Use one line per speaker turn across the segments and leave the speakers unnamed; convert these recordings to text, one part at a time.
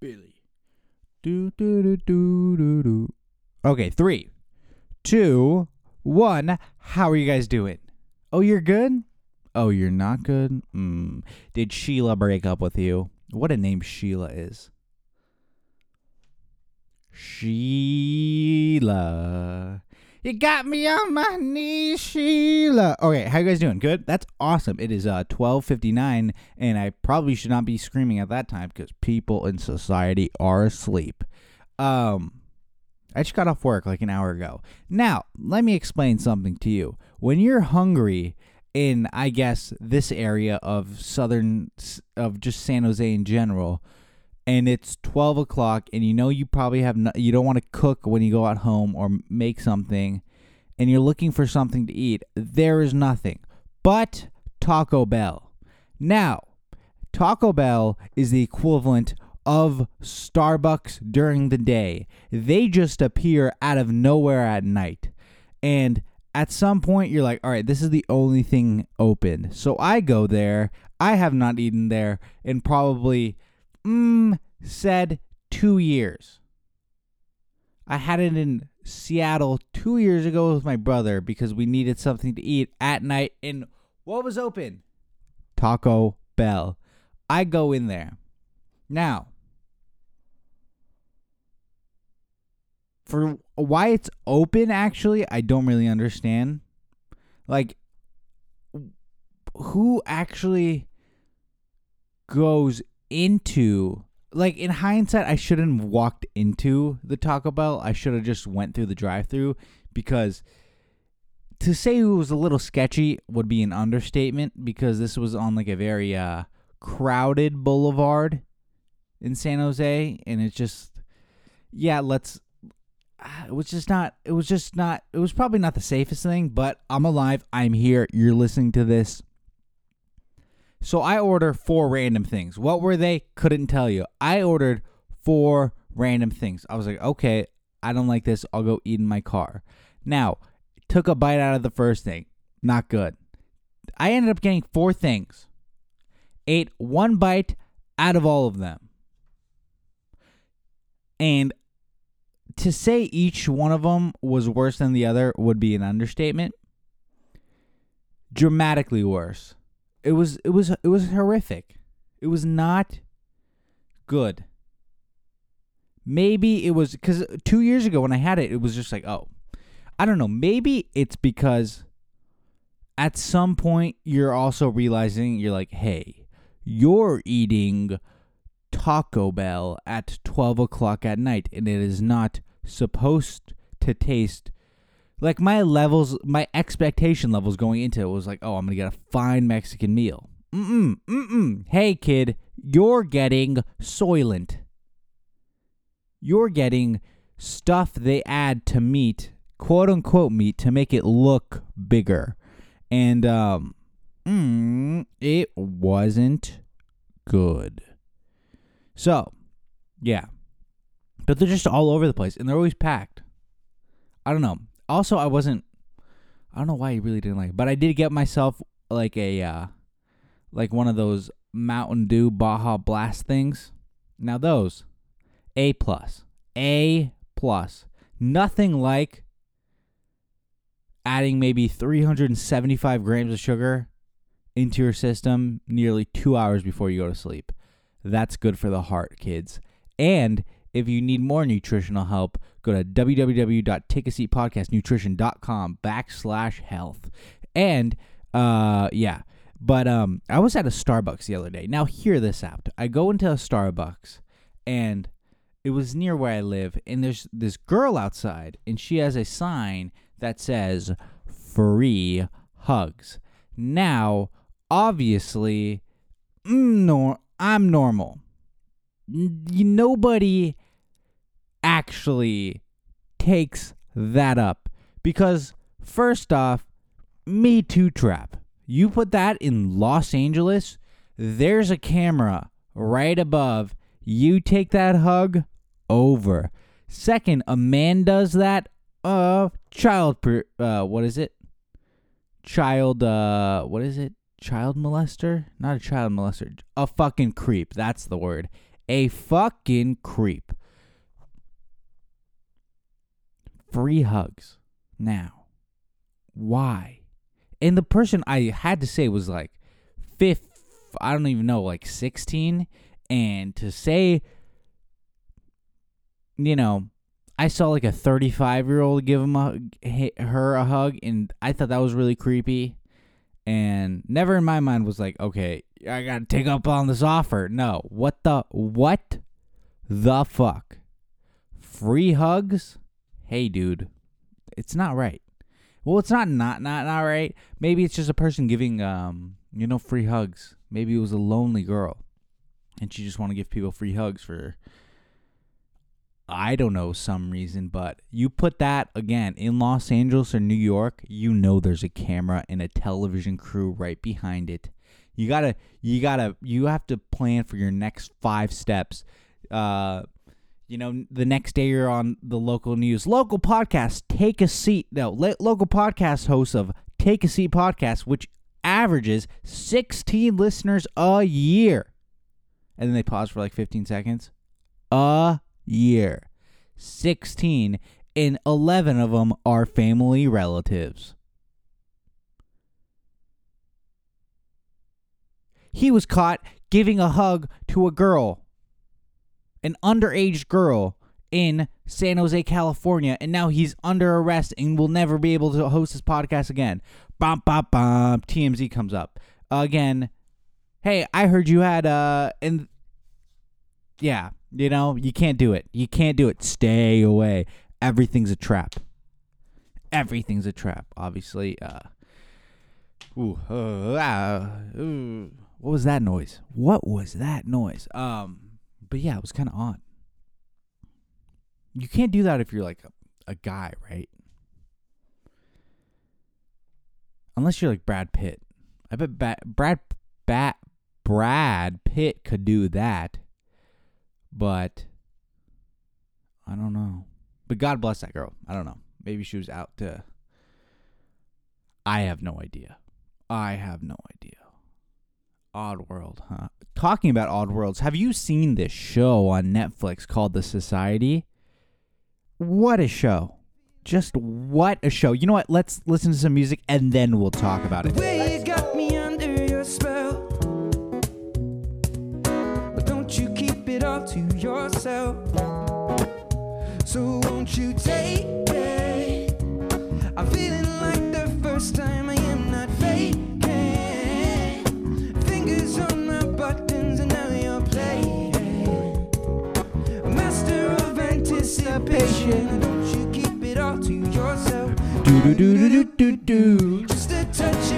Billy. Do do do do do do. Okay, three, two, one. How are you guys doing? Oh, you're good. Oh, you're not good. Mm. Did Sheila break up with you? What a name Sheila is. Sheila. You got me on my knees, Sheila. Okay, how you guys doing? Good? That's awesome. It is uh 12:59 and I probably should not be screaming at that time because people in society are asleep. Um I just got off work like an hour ago. Now, let me explain something to you. When you're hungry in I guess this area of southern of just San Jose in general, and it's 12 o'clock and you know you probably have no, you don't want to cook when you go out home or make something and you're looking for something to eat there is nothing. But taco bell. Now taco bell is the equivalent of starbucks during the day. They just appear out of nowhere at night. And at some point you're like all right this is the only thing open. So i go there. I have not eaten there in probably mm, said two years. I had it in Seattle two years ago with my brother because we needed something to eat at night. And what was open? Taco Bell. I go in there. Now, for why it's open, actually, I don't really understand. Like, who actually goes into like in hindsight I shouldn't have walked into the Taco Bell. I should have just went through the drive-through because to say it was a little sketchy would be an understatement because this was on like a very uh crowded boulevard in San Jose and it's just yeah, let's it was just not it was just not it was probably not the safest thing, but I'm alive. I'm here. You're listening to this. So I order four random things. What were they? Couldn't tell you. I ordered four random things. I was like, okay, I don't like this. I'll go eat in my car. Now, took a bite out of the first thing. Not good. I ended up getting four things. Ate one bite out of all of them. And to say each one of them was worse than the other would be an understatement. Dramatically worse. It was it was it was horrific. It was not good. Maybe it was cuz uh, 2 years ago when I had it it was just like, "Oh, I don't know, maybe it's because at some point you're also realizing you're like, "Hey, you're eating Taco Bell at 12 o'clock at night, and it is not supposed to taste like my levels, my expectation levels going into it was like, oh, I'm gonna get a fine Mexican meal. Mm mm mm. Mm. Hey kid, you're getting Soylent. You're getting stuff they add to meat, quote unquote meat, to make it look bigger, and um, mm, it wasn't good. So, yeah, but they're just all over the place, and they're always packed. I don't know also I wasn't I don't know why he really didn't like it, but I did get myself like a uh like one of those Mountain Dew Baja Blast things. Now those A plus. A plus. Nothing like adding maybe 375 grams of sugar into your system nearly 2 hours before you go to sleep. That's good for the heart, kids. And if you need more nutritional help, go to www.takeaseatpodcastnutrition.com backslash health. And uh, yeah, but um, I was at a Starbucks the other day. Now hear this out. I go into a Starbucks and it was near where I live, and there's this girl outside, and she has a sign that says free hugs. Now, obviously, mm, no, I'm normal. Nobody actually takes that up. Because, first off, Me Too Trap. You put that in Los Angeles, there's a camera right above. You take that hug over. Second, a man does that. Uh, child. Per, uh, what is it? Child. Uh, what is it? child molester? Not a child molester. A fucking creep. That's the word. A fucking creep. Free hugs. Now, why? And the person I had to say was like fifth, I don't even know, like 16. And to say, you know, I saw like a 35 year old give him a her a hug, and I thought that was really creepy. And never in my mind was like, okay, I gotta take up on this offer. No, what the what the fuck? Free hugs? Hey, dude, it's not right. Well, it's not not not not right. Maybe it's just a person giving um you know free hugs. Maybe it was a lonely girl, and she just want to give people free hugs for I don't know some reason, but you put that again in Los Angeles or New York, you know there's a camera and a television crew right behind it. You gotta, you gotta, you have to plan for your next five steps. Uh, you know, the next day you're on the local news, local podcast, take a seat. No, local podcast hosts of Take a Seat podcast, which averages 16 listeners a year. And then they pause for like 15 seconds. A year. 16, and 11 of them are family relatives. He was caught giving a hug to a girl, an underage girl in San Jose, California, and now he's under arrest and will never be able to host his podcast again. Bum, bum, bum. TMZ comes up again. Hey, I heard you had uh, and yeah, you know, you can't do it. You can't do it. Stay away. Everything's a trap. Everything's a trap. Obviously. Uh, ooh, uh, uh, ooh. What was that noise? What was that noise? Um, but yeah, it was kind of odd. You can't do that if you're like a, a guy, right? Unless you're like Brad Pitt. I bet ba- Brad Bat Brad Pitt could do that. But I don't know. But God bless that girl. I don't know. Maybe she was out to. I have no idea. I have no idea. Odd World, huh? Talking about Odd Worlds, have you seen this show on Netflix called The Society? What a show. Just what a show. You know what? Let's listen to some music and then we'll talk about it. to yourself. So won't you take? I'm feeling like the first time anticipation. Don't you keep it all to yourself. Do do do do do do do. Just a touch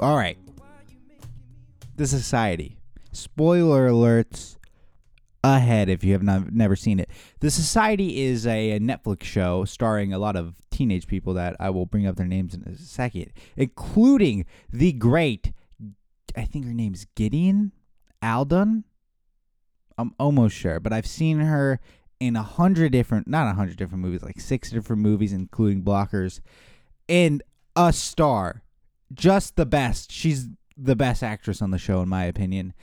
All right. The Society. Spoiler alerts ahead if you have not, never seen it. The Society is a, a, Netflix show starring a lot of teenage people that I will bring up their names in a second, including the great, I think her name's Gideon Adlon. I'm almost sure, but I've seen her in a hundred different, not a hundred different movies, like six different movies, including Blockers and a star. Just the best. She's the best actress on the show, in my opinion.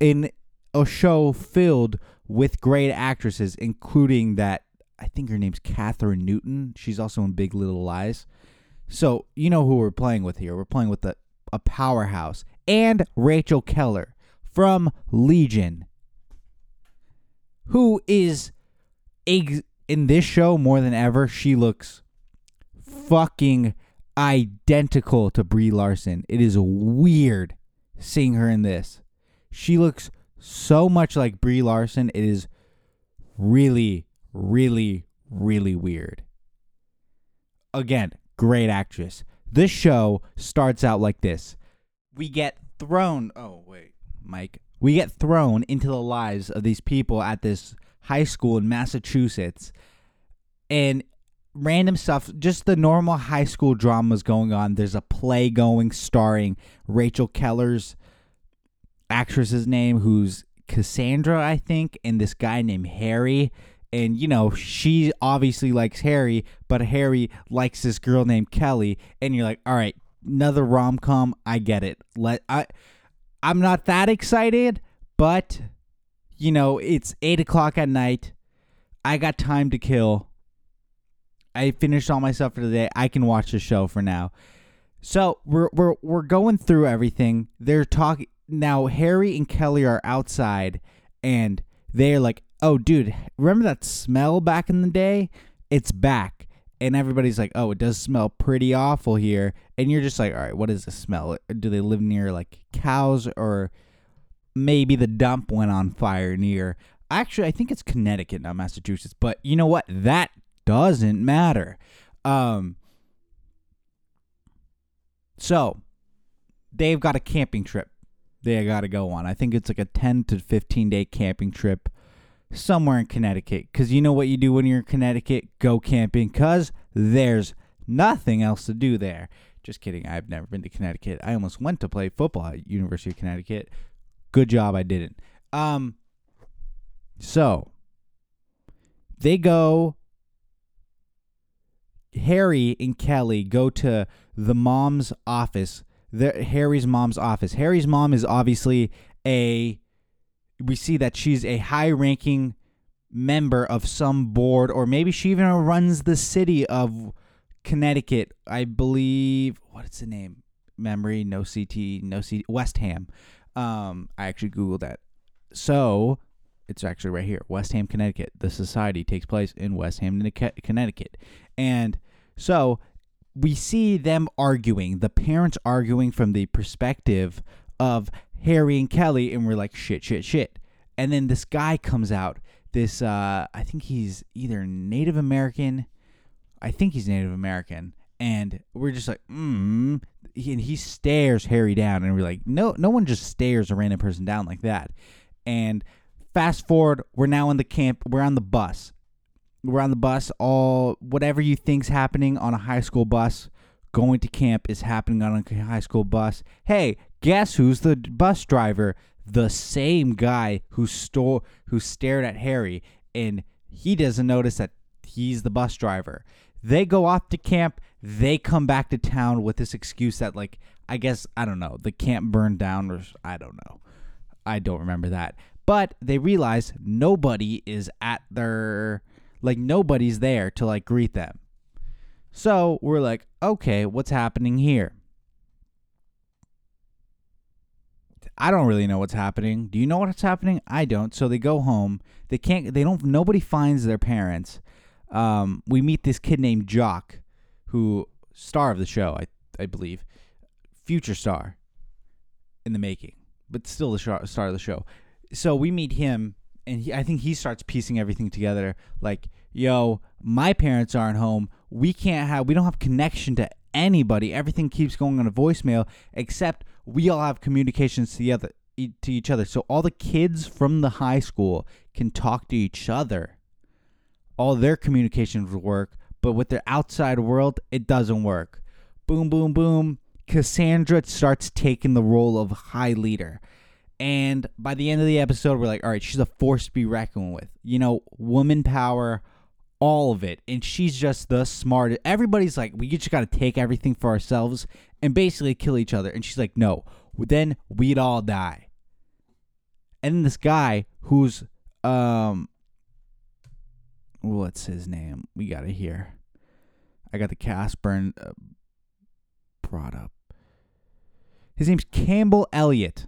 In a show filled with great actresses, including that I think her name's Kathryn Newton. She's also in Big Little Lies. So you know who we're playing with here. We're playing with the, a powerhouse. And Rachel Keller from Legion, who is ex- in this show more than ever. She looks fucking identical to Brie Larson. It is weird seeing her in this. She looks so much like Brie Larson. It is really, really, really weird. Again, great actress. This show starts out like this. We get thrown. Oh, wait, Mike. We get thrown into the lives of these people at this high school in Massachusetts, and random stuff, just the normal high school dramas going on. There's a play going starring Rachel Keller's actress's name, who's Cassandra, I think, and this guy named Harry. And you know, she obviously likes Harry, but Harry likes this girl named Kelly. And you're like, all right, another rom com. I get it. Let I, I'm not that excited, but you know, it's eight o'clock at night. I got time to kill. I finished all my stuff for the day. I can watch the show for now. So we're we're we're going through everything. They're talking now. Harry and Kelly are outside, and they're like, "Oh, dude, remember that smell back in the day? It's back." And everybody's like, "Oh, it does smell pretty awful here." And you're just like, "All right, what is the smell? Do they live near like cows or maybe the dump went on fire near?" Actually, I think it's Connecticut, not Massachusetts. But you know what? That doesn't matter. Um, so they've got a camping trip they got to go on. I think it's like a 10 to 15 day camping trip somewhere in Connecticut. Because you know what you do when you're in Connecticut? Go camping because there's nothing else to do there. Just kidding. I've never been to Connecticut. I almost went to play football at University of Connecticut. Good job I didn't. Um so they go Harry and Kelly go to the mom's office, the Harry's mom's office. Harry's mom is obviously a we see that she's a high-ranking member of some board or maybe she even runs the city of Connecticut. I believe what's the name? Memory, no CT, no CT, West Ham. Um, I actually googled that. So, it's actually right here, West Ham, Connecticut. The society takes place in West Ham, Connecticut. And so we see them arguing, the parents arguing from the perspective of Harry and Kelly, and we're like, shit, shit, shit. And then this guy comes out, this, uh, I think he's either Native American, I think he's Native American, and we're just like, mm. And he stares Harry down, and we're like, no, no one just stares a random person down like that. And fast forward, we're now in the camp, we're on the bus, we're on the bus. All whatever you think's happening on a high school bus, going to camp is happening on a high school bus. Hey, guess who's the bus driver? The same guy who stole, who stared at Harry, and he doesn't notice that he's the bus driver. They go off to camp. They come back to town with this excuse that, like, I guess I don't know, the camp burned down, or I don't know. I don't remember that. But they realize nobody is at their like nobody's there to like greet them. So we're like, okay, what's happening here? I don't really know what's happening. Do you know what's happening? I don't. So they go home. They can't. They don't. Nobody finds their parents. Um, we meet this kid named Jock, who star of the show, I I believe, future star in the making, but still the star of the show. So we meet him, and he, I think he starts piecing everything together. Like, yo, my parents aren't home. We can't have. We don't have connection to anybody. Everything keeps going on a voicemail, except we all have communications to the other to each other. So all the kids from the high school can talk to each other. All their communications work, but with the outside world, it doesn't work. Boom, boom, boom. Cassandra starts taking the role of high leader. And by the end of the episode, we're like, all right, she's a force to be reckoned with. You know, woman power, all of it. And she's just the smartest. Everybody's like, we just got to take everything for ourselves and basically kill each other. And she's like, no, then we'd all die. And this guy who's, um, what's his name? We got it here. I got the cast burn uh, brought up. His name's Campbell Elliott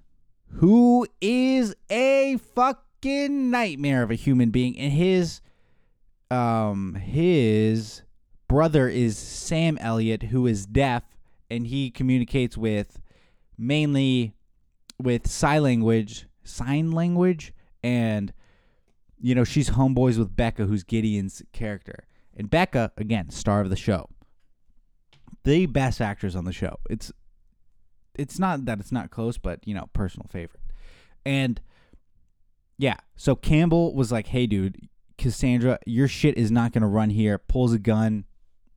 who is a fucking nightmare of a human being and his um his brother is Sam Elliott who is deaf and he communicates with mainly with sign language sign language and you know she's homeboys with Becca who's Gideon's character. And Becca again star of the show. The best actress on the show. It's it's not that it's not close, but you know, personal favorite. And Yeah. So Campbell was like, "Hey, dude, Cassandra, your shit is not gonna run here." Pulls a gun.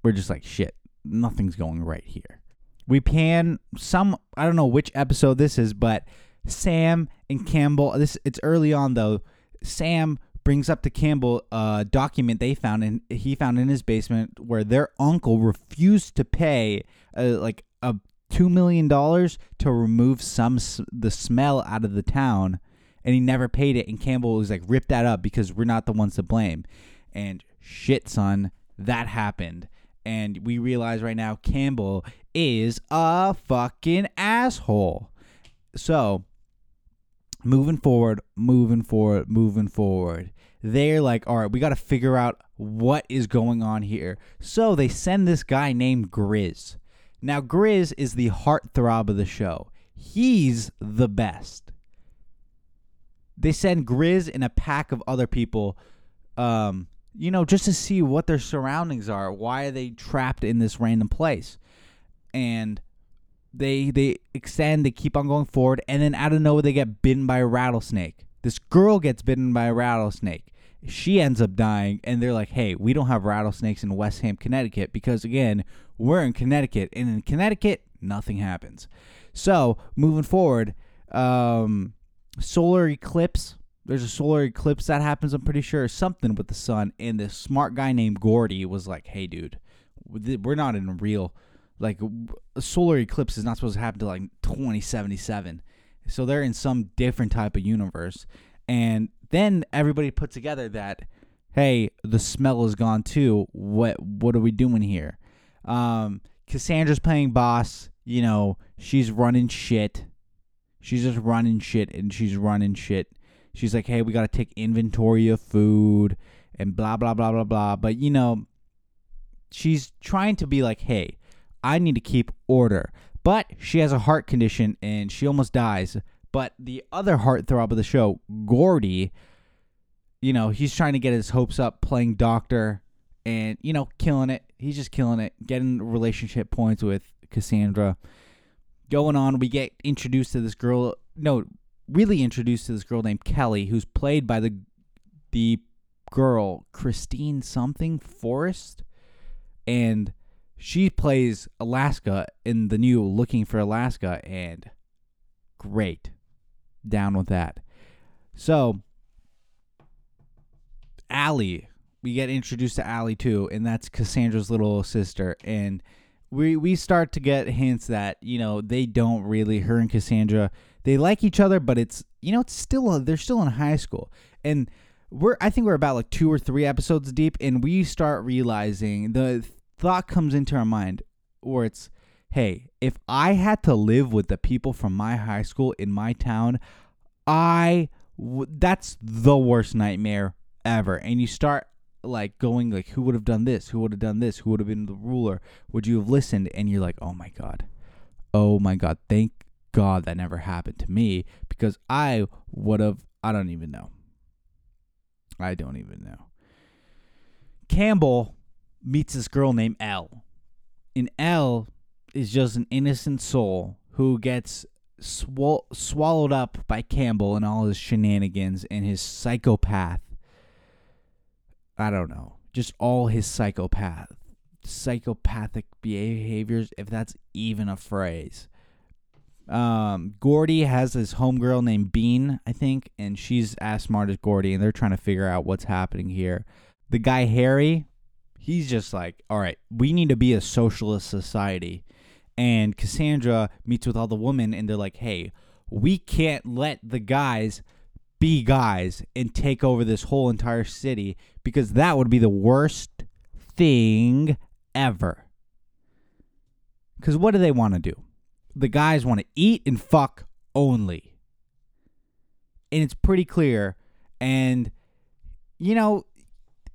We're just like, "Shit, nothing's going right here." We pan some. I don't know which episode this is, but Sam and Campbell. This it's early on though. Sam brings up to Campbell a document they found and he found in his basement where their uncle refused to pay uh, like a two million dollars to remove some the smell out of the town, and he never paid it. And Campbell was like, "Rip that up because we're not the ones to blame." And shit, son, that happened. And we realize right now Campbell is a fucking asshole. So, moving forward, moving forward, moving forward. They're like, all right, we got to figure out what is going on here. So they send this guy named Grizz. Now, Grizz is the heartthrob of the show. He's the best. They send Grizz and a pack of other people, um, you know, just to see what their surroundings are. Why are they trapped in this random place? And they they extend, they keep on going forward, and then out of nowhere they get bitten by a rattlesnake. This girl gets bitten by a rattlesnake. She ends up dying, and they're like, "Hey, we don't have rattlesnakes in West Ham, Connecticut, because again, we're in Connecticut, and in Connecticut, nothing happens." So moving forward, um, solar eclipse. There's a solar eclipse that happens. I'm pretty sure something with the sun, and this smart guy named Gordy was like, "Hey, dude, we're not in a real." like a solar eclipse is not supposed to happen to like 2077 so they're in some different type of universe and then everybody put together that hey the smell is gone too what what are we doing here um cassandra's playing boss you know she's running shit she's just running shit and she's running shit she's like hey we got to take inventory of food and blah blah blah blah blah but you know she's trying to be like hey I need to keep order. But she has a heart condition and she almost dies. But the other heartthrob of the show, Gordy, you know, he's trying to get his hopes up playing doctor and, you know, killing it. He's just killing it, getting relationship points with Cassandra. Going on, we get introduced to this girl. No, really introduced to this girl named Kelly, who's played by the the girl Kristine something Forrest, and she plays Alaska in the new Looking for Alaska, and great. Down with that. So, Allie, we get introduced to Allie too, and that's Cassandra's little sister. And we we start to get hints that you know they don't really her and Cassandra they like each other, but it's you know it's still a, they're still in high school, and we're I think we're about like two or three episodes deep, and we start realizing the thought comes into our mind where it's, hey, if I had to live with the people from my high school in my town, I w- that's the worst nightmare ever. And you start like going like, who would have done this? Who would have done this? Who would have been the ruler? Would you have listened? And you're like, oh my god, oh my god, thank God that never happened to me because I would have. I don't even know. I don't even know. Campbell meets this girl named Elle. And Elle is just an innocent soul who gets swall- swallowed up by Campbell and all his shenanigans and his psychopath. I don't know. Just all his psychopath psychopathic behaviors if that's even a phrase. Um, Gordy has this homegirl named Bean, I think, and she's as smart as Gordy, and they're trying to figure out what's happening here. The guy Harry, he's just like, all right, we need to be a socialist society. And Cassandra meets with all the women, and they're like, hey, we can't let the guys be guys and take over this whole entire city because that would be the worst thing ever. Because what do they want to do? The guys want to eat and fuck only. And it's pretty clear. And, you know,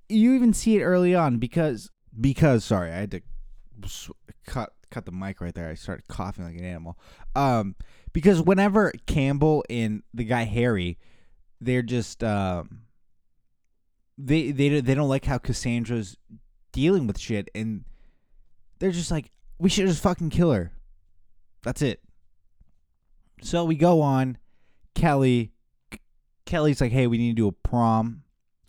you even see it early on because because sorry, I had to cut cut the mic right there. I started coughing like an animal. Um, because whenever Campbell and the guy Harry, they're just um, they they they don't like how Cassandra's dealing with shit, and they're just like, we should just fucking kill her. That's it. So we go on. Kelly, Kelly's like, hey, we need to do a prom,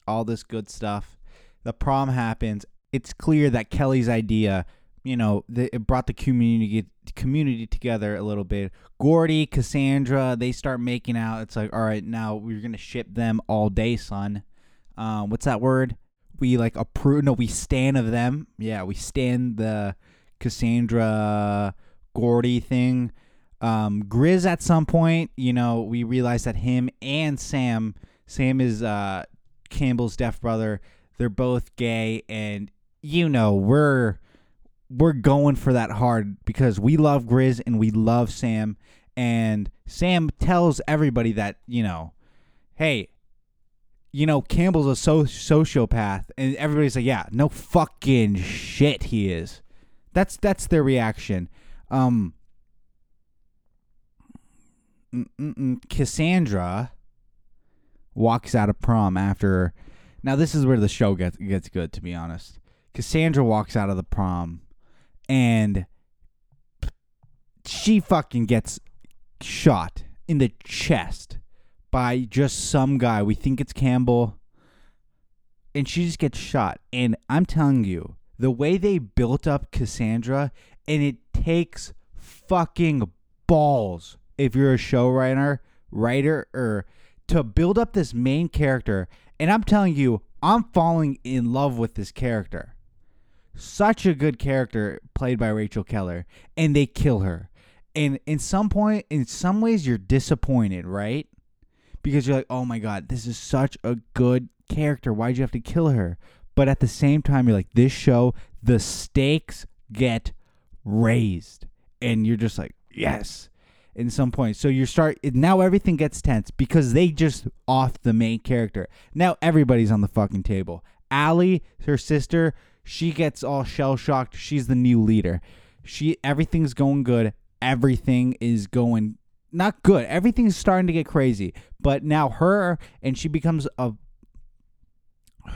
all this good stuff. The prom happens. It's clear that Kelly's idea, you know, the, it brought the community community together a little bit. Gordy, Cassandra, they start making out. It's like, all right, now we're gonna ship them all day, son. Um, what's that word? We like approve. No, we stand of them. Yeah, we stand the Cassandra Gordy thing. Um, Grizz at some point, you know, we realize that him and Sam, Sam is uh, Campbell's deaf brother. They're both gay, and you know we're we're going for that hard because we love Grizz and we love Sam, and Sam tells everybody that you know, hey, you know Campbell's a so- sociopath, and everybody's like, yeah, no fucking shit, he is. That's that's their reaction. Um, Cassandra walks out of prom after. Now this is where the show gets gets good, to be honest. Cassandra walks out of the prom, and she fucking gets shot in the chest by just some guy. We think it's Campbell, and she just gets shot. And I'm telling you, the way they built up Cassandra, and it takes fucking balls if you're a show writer, writer, or to build up this main character. And I'm telling you, I'm falling in love with this character. Such a good character played by Rachel Keller, and they kill her. And in some point, in some ways, you're disappointed, right? Because you're like, oh my god, this is such a good character. Why'd you have to kill her? But at the same time, you're like, this show, the stakes get raised, and you're just like, yes in some point. So you start now everything gets tense because they just off the main character. Now everybody's on the fucking table. Allie, her sister, she gets all shell shocked. She's the new leader. She everything's going good. Everything is going not good. Everything's starting to get crazy. But now her and she becomes a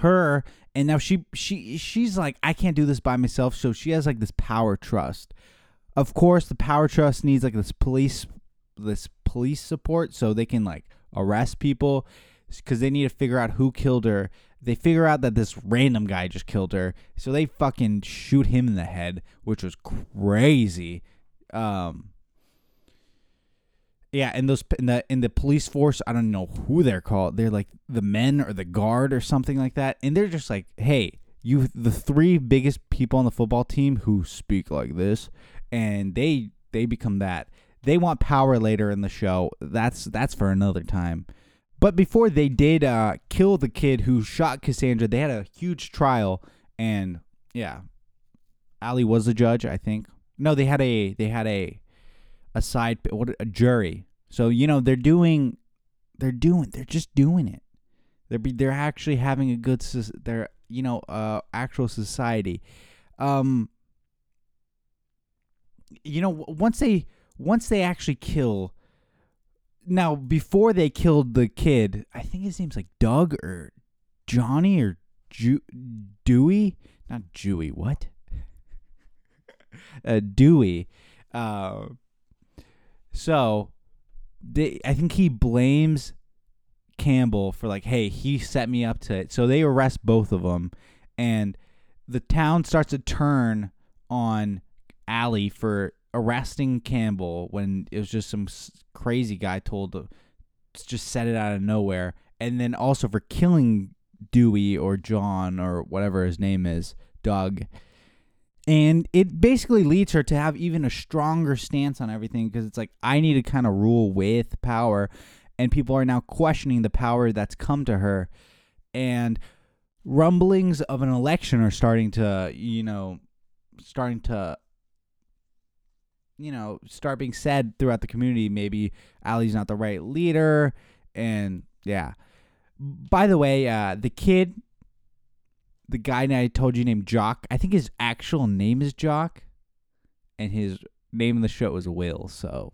her and now she she she's like I can't do this by myself. So she has like this power trust of course, the power trust needs like this police this police support so they can like arrest people because they need to figure out who killed her. They figure out that this random guy just killed her, so they fucking shoot him in the head, which was crazy. Um, yeah, and those in the in the police force, I don't know who they're called. They're like the men or the guard or something like that, and they're just like, hey, you the three biggest people on the football team who speak like this and they they become that. They want power later in the show. That's that's for another time. But before they did uh, kill the kid who shot Cassandra, they had a huge trial, and yeah, Allie was the judge. I think. No, they had a they had a a side what a jury. So you know they're doing they're doing they're just doing it. They're be, they're actually having a good they're you know uh actual society. Um you know once they once they actually kill now before they killed the kid i think his name's like doug or johnny or Ju- dewey? Not Dewey. what? Uh, dewey. Uh, so they i think he blames campbell for like hey he set me up to it. So they arrest both of them and the town starts to turn on Allie for arresting Campbell when it was just some crazy guy told to just set it out of nowhere, and then also for killing Dewey or John or whatever his name is, Doug. And it basically leads her to have even a stronger stance on everything because it's like, I need to kind of rule with power. And people are now questioning the power that's come to her. And rumblings of an election are starting to, you know, starting to you know, start being said throughout the community. Maybe Allie's not the right leader, and yeah. By the way, uh, the kid, the guy I told you named Jock, I think his actual name is Jock, and his name in the show is Will. So,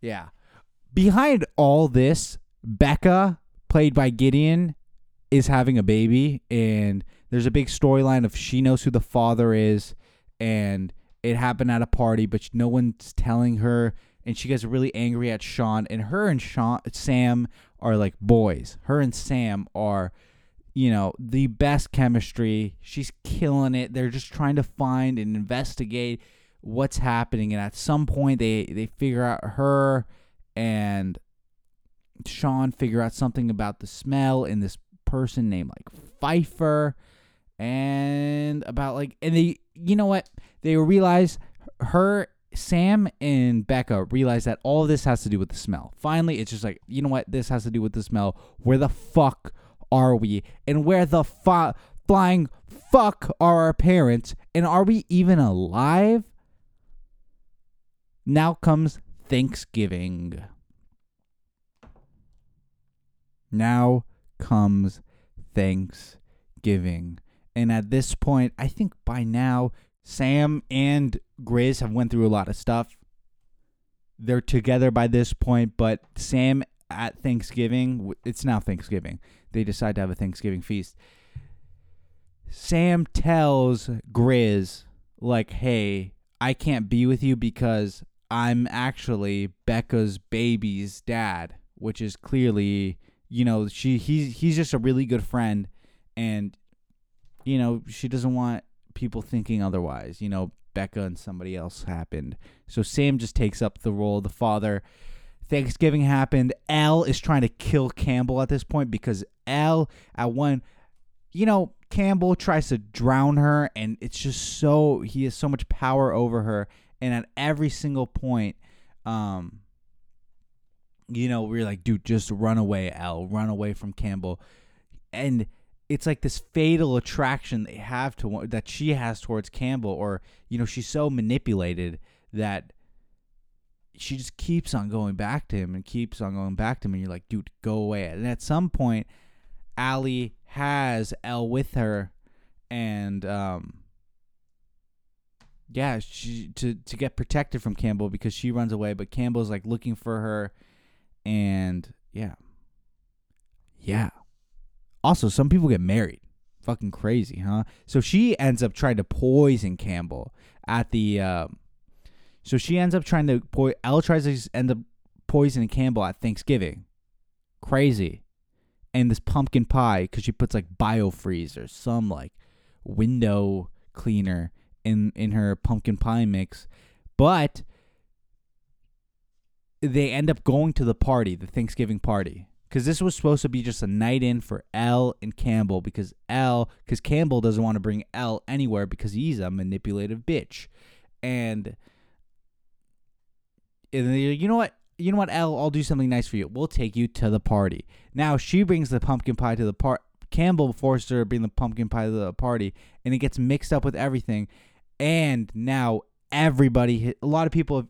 yeah. Behind all this, Becca, played by Gideon, is having a baby, and there's a big storyline of she knows who the father is, and it happened at a party, but no one's telling her, and she gets really angry at Sean. And her and Sean, Sam are like boys. Her and Sam are, you know, the best chemistry. She's killing it. They're just trying to find and investigate what's happening, and at some point they they figure out her and Sean figure out something about the smell in this person named like Pfeiffer and about like and they you know what they realize her Sam and Becca realize that all this has to do with the smell. Finally, it's just like, you know what? This has to do with the smell. Where the fuck are we? And where the fu- flying fuck are our parents? And are we even alive? Now comes Thanksgiving. Now comes Thanksgiving. And at this point, I think by now Sam and Grizz have went through a lot of stuff. They're together by this point, but Sam at Thanksgiving, it's now Thanksgiving. They decide to have a Thanksgiving feast. Sam tells Grizz like, "Hey, I can't be with you because I'm actually Becca's baby's dad," which is clearly, you know, she he's he's just a really good friend and you know, she doesn't want people thinking otherwise. You know, Becca and somebody else happened. So Sam just takes up the role of the father. Thanksgiving happened. Al is trying to kill Campbell at this point because Al at one, you know, Campbell tries to drown her, and it's just so he has so much power over her, and at every single point, um, you know, we're like, dude, just run away, Al, run away from Campbell, and it's like this fatal attraction they have to that she has towards Campbell, or you know, she's so manipulated that she just keeps on going back to him and keeps on going back to him, and you're like, dude, go away. And at some point, Allie has Elle with her, and um, yeah, she to to get protected from Campbell because she runs away, but Campbell's like looking for her, and yeah, yeah. Also, some people get married. Fucking crazy, huh? So she ends up trying to poison Campbell at the. Um, so she ends up trying to. Po- Elle tries to end up poisoning Campbell at Thanksgiving. Crazy. And this pumpkin pie, because she puts like biofreeze or some like window cleaner in in her pumpkin pie mix, but they end up going to the party, the Thanksgiving party, because this was supposed to be just a night in for Elle and Campbell because Elle because Campbell doesn't want to bring Elle anywhere because he's a manipulative bitch, and and you know what, you know what, Elle, I'll do something nice for you. We'll take you to the party. Now she brings the pumpkin pie to the part. Campbell forced her to bring the pumpkin pie to the party, and it gets mixed up with everything. And now everybody, a lot of people have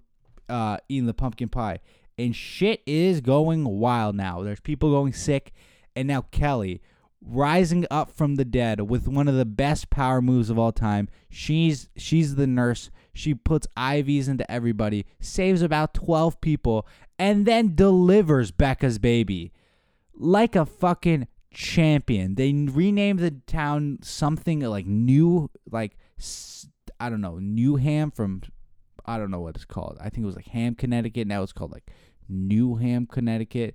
uh, eaten the pumpkin pie and shit is going wild now. There's people going sick, and now Kelly rising up from the dead with one of the best power moves of all time. She's she's the nurse. She puts IVs into everybody, saves about 12 people, and then delivers Becca's baby like a fucking champion. They renamed the town something like New like I don't know, Newham from I don't know what it's called. I think it was like Ham, Connecticut. Now it's called like New Ham, Connecticut.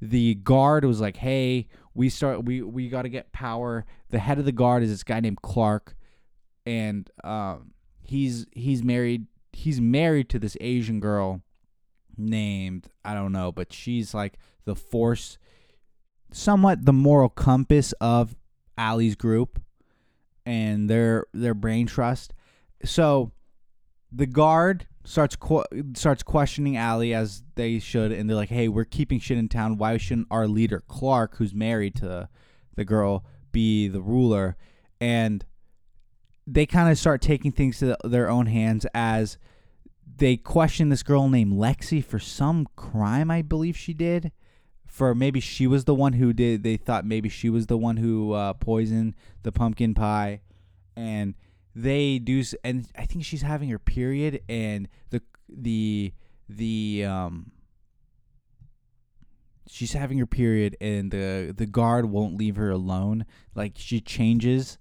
The guard was like, "Hey, we start we we got to get power." The head of the guard is this guy named Clark, and um, he's he's married he's married to this Asian girl named I don't know, but she's like the force, somewhat the moral compass of Allie's group, and their their brain trust. So the guard starts qu- starts questioning Allie as they should, and they're like, "Hey, we're keeping shit in town. Why shouldn't our leader Clark, who's married to the girl, be the ruler?" And they kind of start taking things to the, their own hands as they question this girl named Lexi for some crime I believe she did. For maybe she was the one who did. They thought maybe she was the one who uh, poisoned the pumpkin pie, and they do and I think she's having her period and the the the um she's having her period and the the guard won't leave her alone like she changes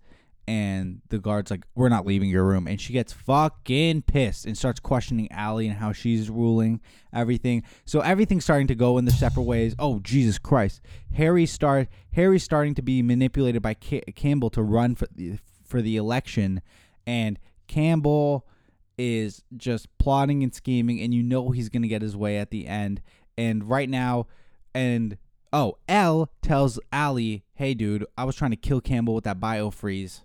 and the guard's like, "We're not leaving your room," and she gets fucking pissed and starts questioning Allie and how she's ruling everything. So everything's starting to go in the separate ways. Oh Jesus Christ! Harry start Harry's starting to be manipulated by Ca- Campbell to run for the for the election, and Campbell is just plotting and scheming, and you know he's gonna get his way at the end. And right now, and oh, Elle tells Allie, "Hey, dude, I was trying to kill Campbell with that biofreeze."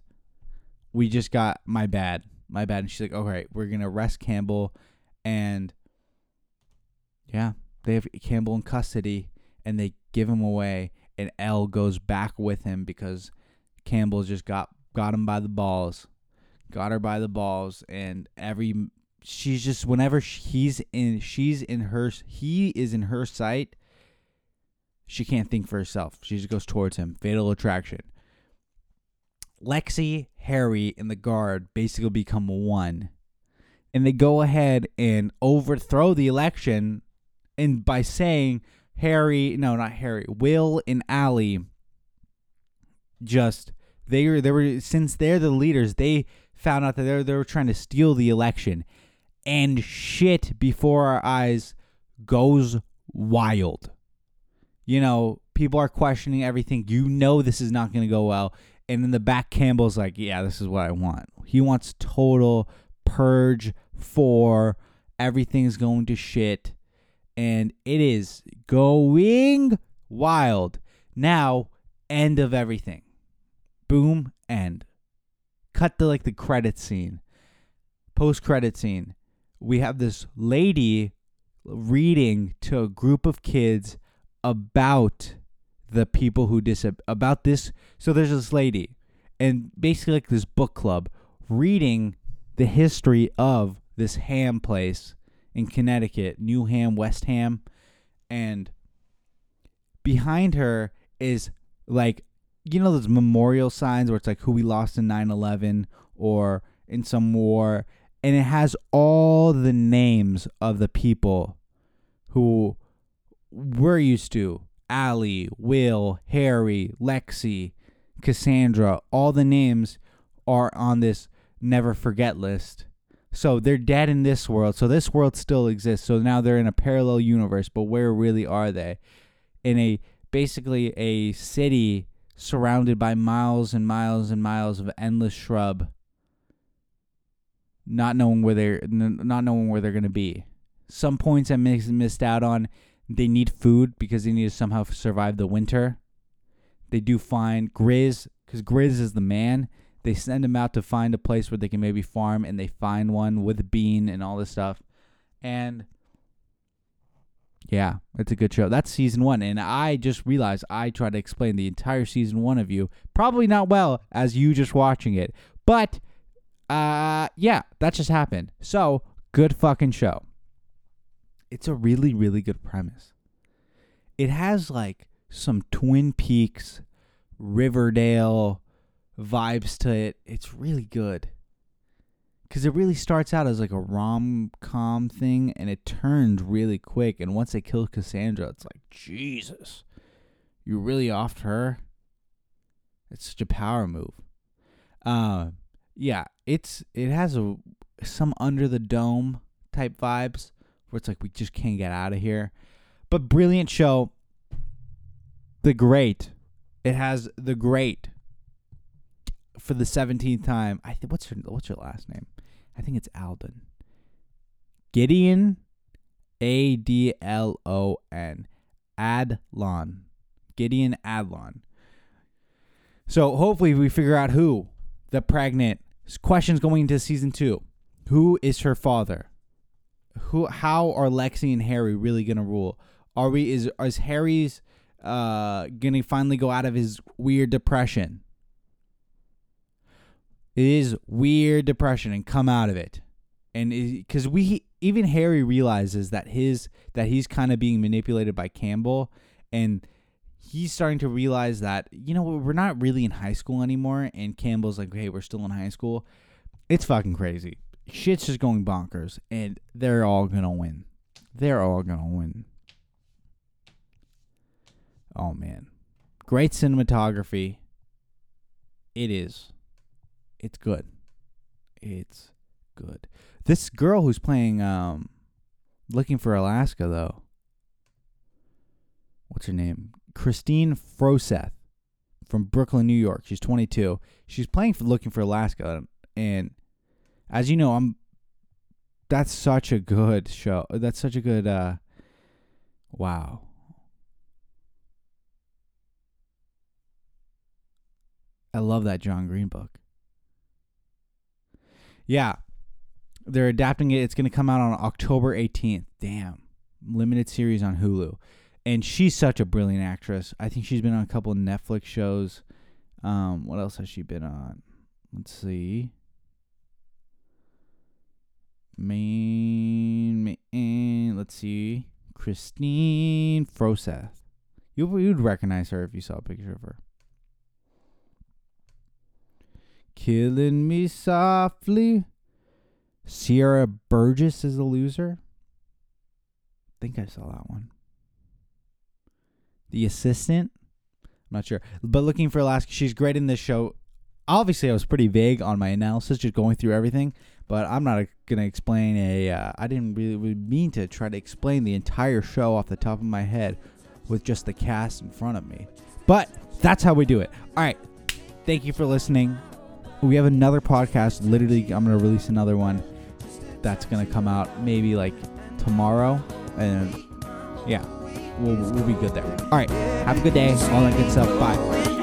we just got my bad, my bad. And she's like, all right, we're gonna arrest Campbell, and yeah, they have Campbell in custody, and they give him away, and Elle goes back with him because Campbell just got got him by the balls, got her by the balls, and every she's just whenever he's in, she's in her, he is in her sight. She can't think for herself. She just goes towards him. Fatal attraction. Lexi, Harry, and the guard basically become one. And they go ahead and overthrow the election and by saying Harry, no, not Harry, Will and Allie just they were they were since they're the leaders, they found out that they were, they were trying to steal the election. And shit before our eyes goes wild. You know, people are questioning everything. You know this is not going to go well. And in the back, Campbell's like, yeah, this is what I want. He wants total purge for everything's going to shit. And it is going wild. Now, end of everything. Boom, end. Cut to like the credit scene. Post credit scene. We have this lady reading to a group of kids about the people who dis about this. So there's this lady, and basically like this book club reading the history of this ham place in Connecticut, New Ham, West Ham, and behind her is like you know those memorial signs where it's like who we lost in 9/11 or in some war and it has all the names of the people who we're used to Allie, Will, Harry, Lexi, Cassandra, all the names are on this never forget list. So they're dead in this world. So this world still exists. So now they're in a parallel universe, but where really are they? In a basically a city surrounded by miles and miles and miles of endless shrub. Not knowing where they're not knowing where they're going to be. Some points I missed out on they need food because they need to somehow survive the winter. They do find Grizz because Grizz is the man. They send him out to find a place where they can maybe farm, and they find one with Bean and all this stuff. And yeah, it's a good show. That's season one, and I just realized I tried to explain the entire season one of you probably not well as you just watching it, but uh, yeah, that just happened. So good fucking show it's a really really good premise. It has like some Twin Peaks, Riverdale vibes to it. It's really good. Cuz it really starts out as like a rom-com thing and it turns really quick and once they kill Cassandra, it's like, Jesus. You really offed her? It's such a power move. Uh, yeah, it's it has a some under the dome type vibes where it's like we just can't get out of here. But brilliant show. The Great. It has the Great for the seventeenth time. I what's your what's your last name? I think it's Alden. Gideon, A D L O N, Adlon, Gideon Adlon. So hopefully we figure out who the pregnant questions going into season two. Who is her father? who how are Lexi and Harry really gonna rule? Are we is is Harry's uh gonna finally go out of his weird depression? It is weird depression and come out of it, and because we even Harry realizes that his that he's kind of being manipulated by Campbell, and he's starting to realize that you know we're not really in high school anymore, and Campbell's like, hey, we're still in high school. It's fucking crazy shit's just going bonkers, and they're all gonna win. They're all gonna win. Oh man, great cinematography. It is. It's good. It's good. This girl who's playing um looking for Alaska though. What's her name? Kristine Froseth from Brooklyn, New York. She's 22. She's playing for looking for Alaska and as you know, I'm that's such a good show. That's such a good uh wow. I love that John Green book. Yeah. They're adapting it. It's going to come out on October 18th. Damn. Limited series on Hulu. And she's such a brilliant actress. I think she's been on a couple of Netflix shows. Um, what else has she been on? Let's see. Main, main let's see. Kristine Froseth. You you'd recognize her if you saw a picture of her. Killing me softly. Sierra Burgess is a loser. I think I saw that one. The assistant. I'm not sure. But looking for Alaska, she's great in this show. Obviously, I was pretty vague on my analysis, just going through everything. But I'm not going to explain a. Uh, I didn't really mean to try to explain the entire show off the top of my head with just the cast in front of me. But that's how we do it. All right. Thank you for listening. We have another podcast. Literally, I'm to release another one that's to come out maybe like tomorrow. And yeah, we'll, we'll be good there. All right. Have a good day. All that good stuff. Bye.